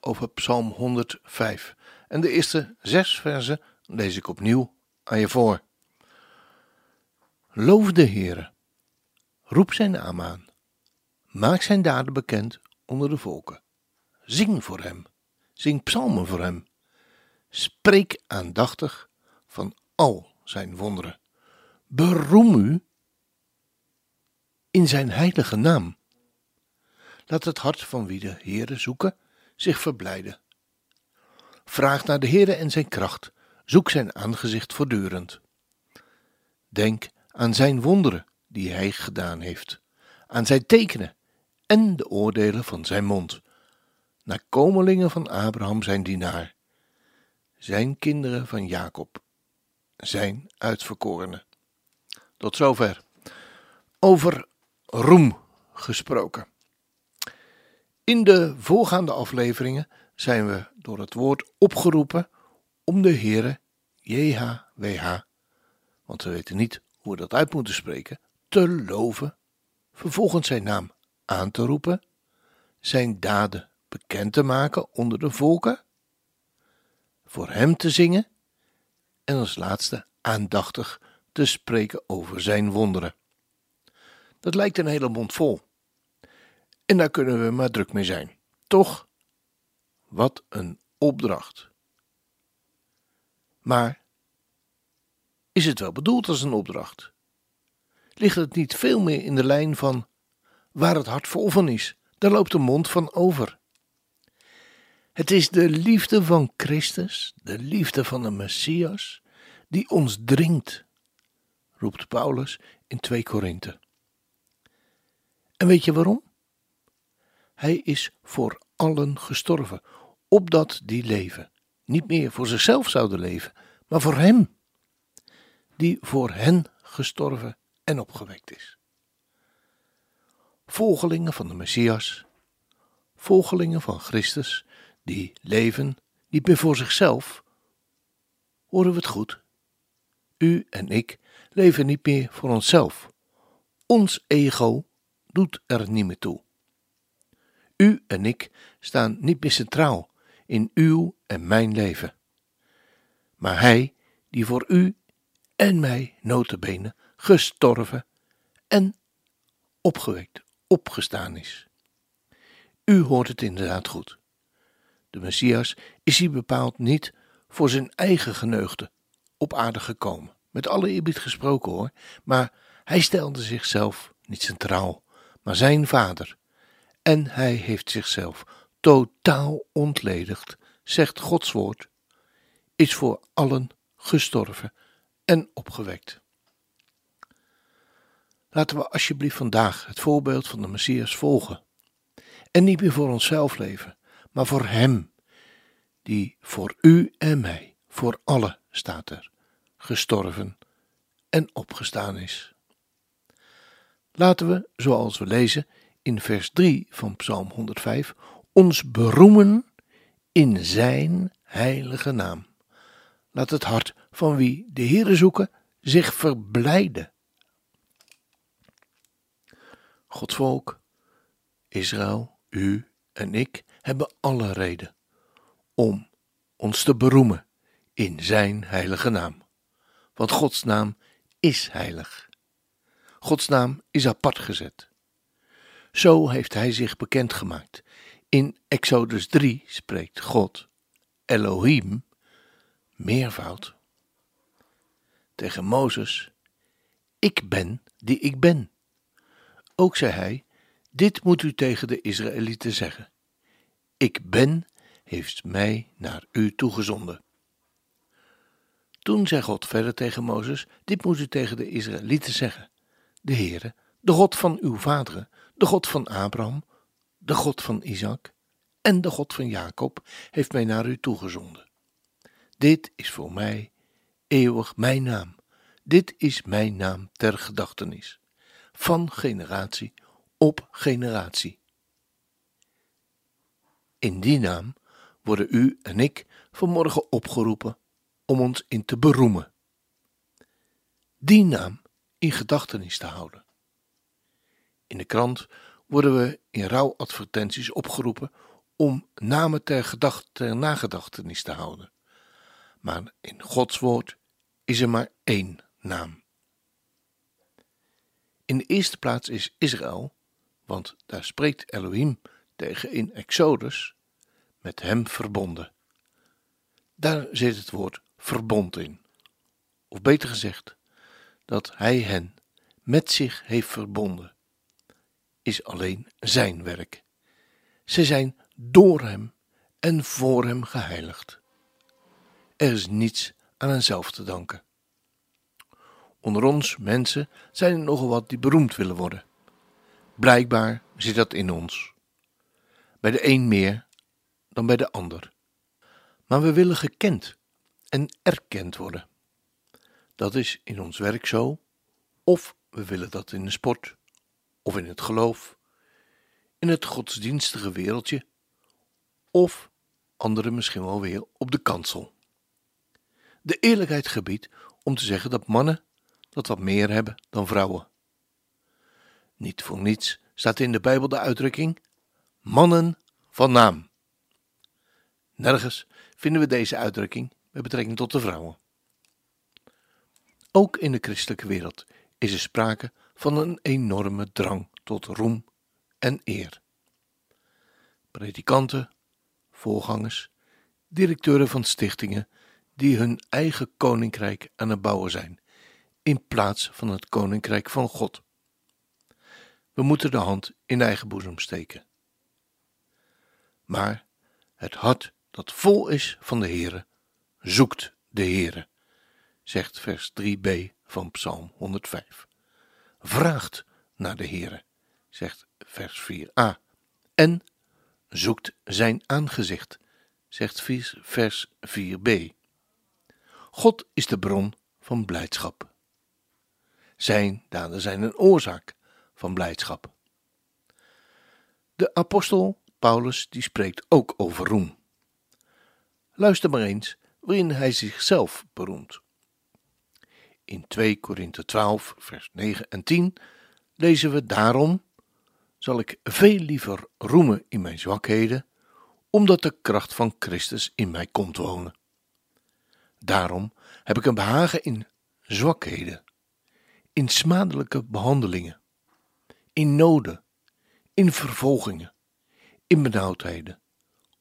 over Psalm 105. En de eerste zes versen lees ik opnieuw aan je voor. Loof de Heere, roep zijn naam aan, maak zijn daden bekend onder de volken. Zing voor hem, zing psalmen voor hem. Spreek aandachtig van al zijn wonderen. Beroem u in zijn heilige naam. Laat het hart van wie de Heere zoeken zich verblijden. Vraag naar de Heere en zijn kracht, zoek zijn aangezicht voortdurend. Denk aan zijn wonderen die hij gedaan heeft, aan zijn tekenen en de oordelen van zijn mond, naar komelingen van Abraham zijn dienaar, zijn kinderen van Jacob, zijn uitverkorenen. Tot zover. Over roem gesproken. In de voorgaande afleveringen zijn we door het woord opgeroepen om de Heere JHWH, want we weten niet hoe we dat uit moeten spreken, te loven, vervolgens zijn naam aan te roepen, zijn daden bekend te maken onder de volken, voor hem te zingen en als laatste aandachtig te spreken over zijn wonderen. Dat lijkt een hele mond vol. En daar kunnen we maar druk mee zijn. Toch? Wat een opdracht. Maar is het wel bedoeld als een opdracht? Ligt het niet veel meer in de lijn van waar het hart vol van is? Daar loopt de mond van over. Het is de liefde van Christus, de liefde van de Messias, die ons dringt, roept Paulus in 2 Korinthe. En weet je waarom? Hij is voor allen gestorven, opdat die leven niet meer voor zichzelf zouden leven, maar voor Hem, die voor hen gestorven en opgewekt is. Volgelingen van de Messias, volgelingen van Christus, die leven niet meer voor zichzelf, horen we het goed. U en ik leven niet meer voor onszelf. Ons ego doet er niet meer toe. U en ik staan niet meer centraal in uw en mijn leven. Maar Hij die voor u en mij notabene gestorven en opgewekt, opgestaan is. U hoort het inderdaad goed. De Messias is hier bepaald niet voor zijn eigen geneugde op aarde gekomen. Met alle eerbied gesproken hoor, maar hij stelde zichzelf niet centraal, maar zijn vader. En hij heeft zichzelf totaal ontledigd, zegt Gods woord, is voor allen gestorven en opgewekt. Laten we alsjeblieft vandaag het voorbeeld van de Messias volgen. En niet meer voor onszelf leven, maar voor Hem, die voor u en mij, voor allen staat er, gestorven en opgestaan is. Laten we, zoals we lezen in vers 3 van Psalm 105, ons beroemen in Zijn heilige naam. Laat het hart van wie de Heere zoeken zich verblijden. Gods volk, Israël, u en ik hebben alle reden om ons te beroemen in Zijn heilige naam. Want Gods naam is heilig. Gods naam is apart gezet. Zo heeft hij zich bekendgemaakt. In Exodus 3 spreekt God, Elohim, meervoud, tegen Mozes: Ik ben die ik ben. Ook zei hij: Dit moet u tegen de Israëlieten zeggen. Ik ben heeft mij naar u toegezonden. Toen zei God verder tegen Mozes: Dit moet u tegen de Israëlieten zeggen de Heere, de God van uw vaderen, de God van Abraham, de God van Isaac en de God van Jacob heeft mij naar u toegezonden. Dit is voor mij eeuwig mijn naam. Dit is mijn naam ter gedachtenis, van generatie op generatie. In die naam worden u en ik vanmorgen opgeroepen om ons in te beroemen. Die naam in gedachtenis te houden. In de krant worden we in rouwadvertenties opgeroepen om namen ter, gedacht, ter nagedachtenis te houden. Maar in Gods woord is er maar één naam. In de eerste plaats is Israël, want daar spreekt Elohim tegen in Exodus, met hem verbonden. Daar zit het woord verbond in. Of beter gezegd, dat hij hen met zich heeft verbonden, is alleen zijn werk. Ze zijn door hem en voor hem geheiligd. Er is niets aan henzelf te danken. Onder ons mensen zijn er nogal wat die beroemd willen worden. Blijkbaar zit dat in ons. Bij de een meer dan bij de ander. Maar we willen gekend en erkend worden. Dat is in ons werk zo, of we willen dat in de sport, of in het geloof, in het godsdienstige wereldje, of anderen misschien wel weer op de kansel. De eerlijkheid gebiedt om te zeggen dat mannen dat wat meer hebben dan vrouwen. Niet voor niets staat in de Bijbel de uitdrukking mannen van naam. Nergens vinden we deze uitdrukking met betrekking tot de vrouwen. Ook in de christelijke wereld is er sprake van een enorme drang tot roem en eer. Predikanten, voorgangers, directeuren van stichtingen die hun eigen koninkrijk aan het bouwen zijn, in plaats van het koninkrijk van God. We moeten de hand in eigen boezem steken. Maar het hart dat vol is van de Heere, zoekt de Heere, zegt vers 3b van Psalm 105. Vraagt naar de Heere, zegt vers 4a. En zoekt zijn aangezicht, zegt vers 4b. God is de bron van blijdschap. Zijn daden zijn een oorzaak van blijdschap. De apostel Paulus die spreekt ook over roem. Luister maar eens waarin hij zichzelf beroemt. In 2 Korinthe 12, vers 9 en 10 lezen we daarom: zal ik veel liever roemen in mijn zwakheden, omdat de kracht van Christus in mij komt wonen. Daarom heb ik een behagen in zwakheden, in smadelijke behandelingen, in noden, in vervolgingen, in benauwdheden,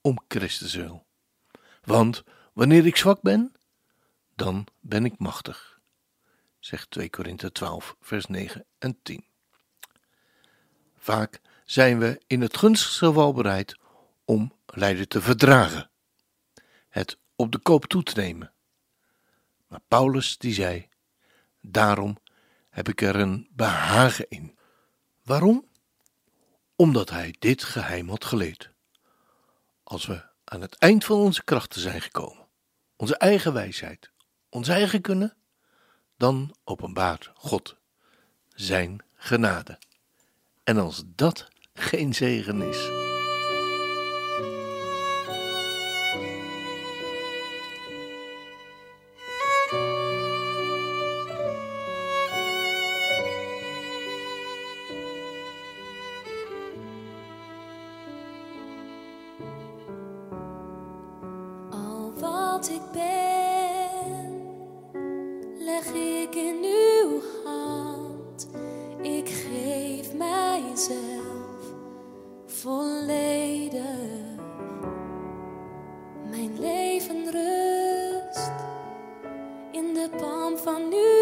om Christus wil. Want wanneer ik zwak ben, dan ben ik machtig, zegt 2 Korinthe 12, vers 9 en 10. Vaak zijn we in het gunstigste geval bereid om lijden te verdragen, het op de koop toe te nemen. Maar Paulus die zei: Daarom heb ik er een behagen in. Waarom? Omdat hij dit geheim had geleerd. Als we aan het eind van onze krachten zijn gekomen, onze eigen wijsheid, ons eigen kunnen, dan openbaart God zijn genade. En als dat geen zegen is. Al wat ik ben, palm van uw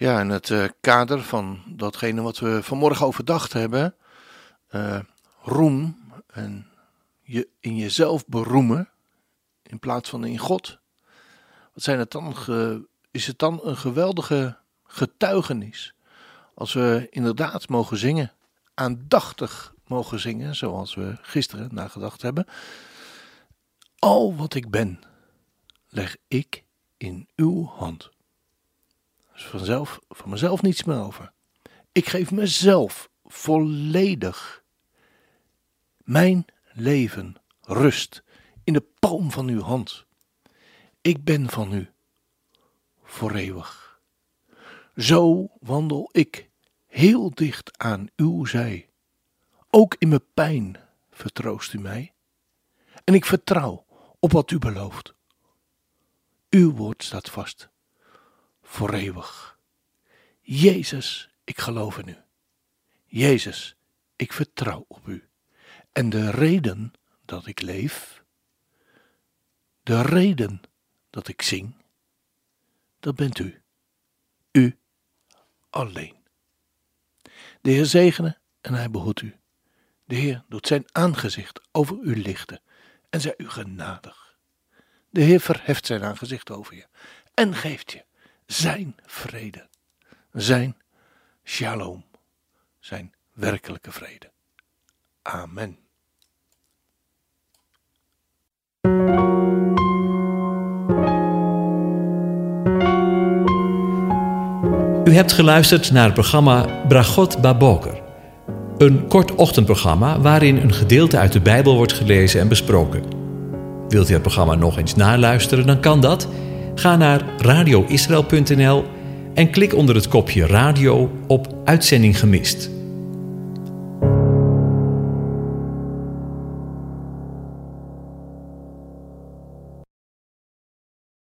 Ja, in het eh, kader van datgene wat we vanmorgen overdacht hebben, eh, roem en je in jezelf beroemen in plaats van in God. Wat zijn het dan? Is het dan een geweldige getuigenis als we inderdaad mogen zingen, aandachtig mogen zingen, zoals we gisteren nagedacht hebben. Al wat ik ben, leg ik in uw hand. Is vanzelf, van mezelf niets meer over. Ik geef mezelf volledig mijn leven rust in de palm van uw hand. Ik ben van u voor eeuwig. Zo wandel ik heel dicht aan uw zij. Ook in mijn pijn vertroost u mij. En ik vertrouw op wat u belooft. Uw woord staat vast voor eeuwig. Jezus, ik geloof in u. Jezus, ik vertrouw op u. En de reden dat ik leef, de reden dat ik zing, dat bent u. U alleen. De Heer zegene en hij behoedt u. De Heer doet zijn aangezicht over u lichten en zij u genadig. De Heer verheft zijn aangezicht over je en geeft je zijn vrede, zijn shalom, zijn werkelijke vrede. Amen. U hebt geluisterd naar het programma Bragot Baboker. Een kort ochtendprogramma waarin een gedeelte uit de Bijbel wordt gelezen en besproken. Wilt u het programma nog eens naluisteren, dan kan dat. Ga naar radioisrael.nl en klik onder het kopje radio op Uitzending gemist.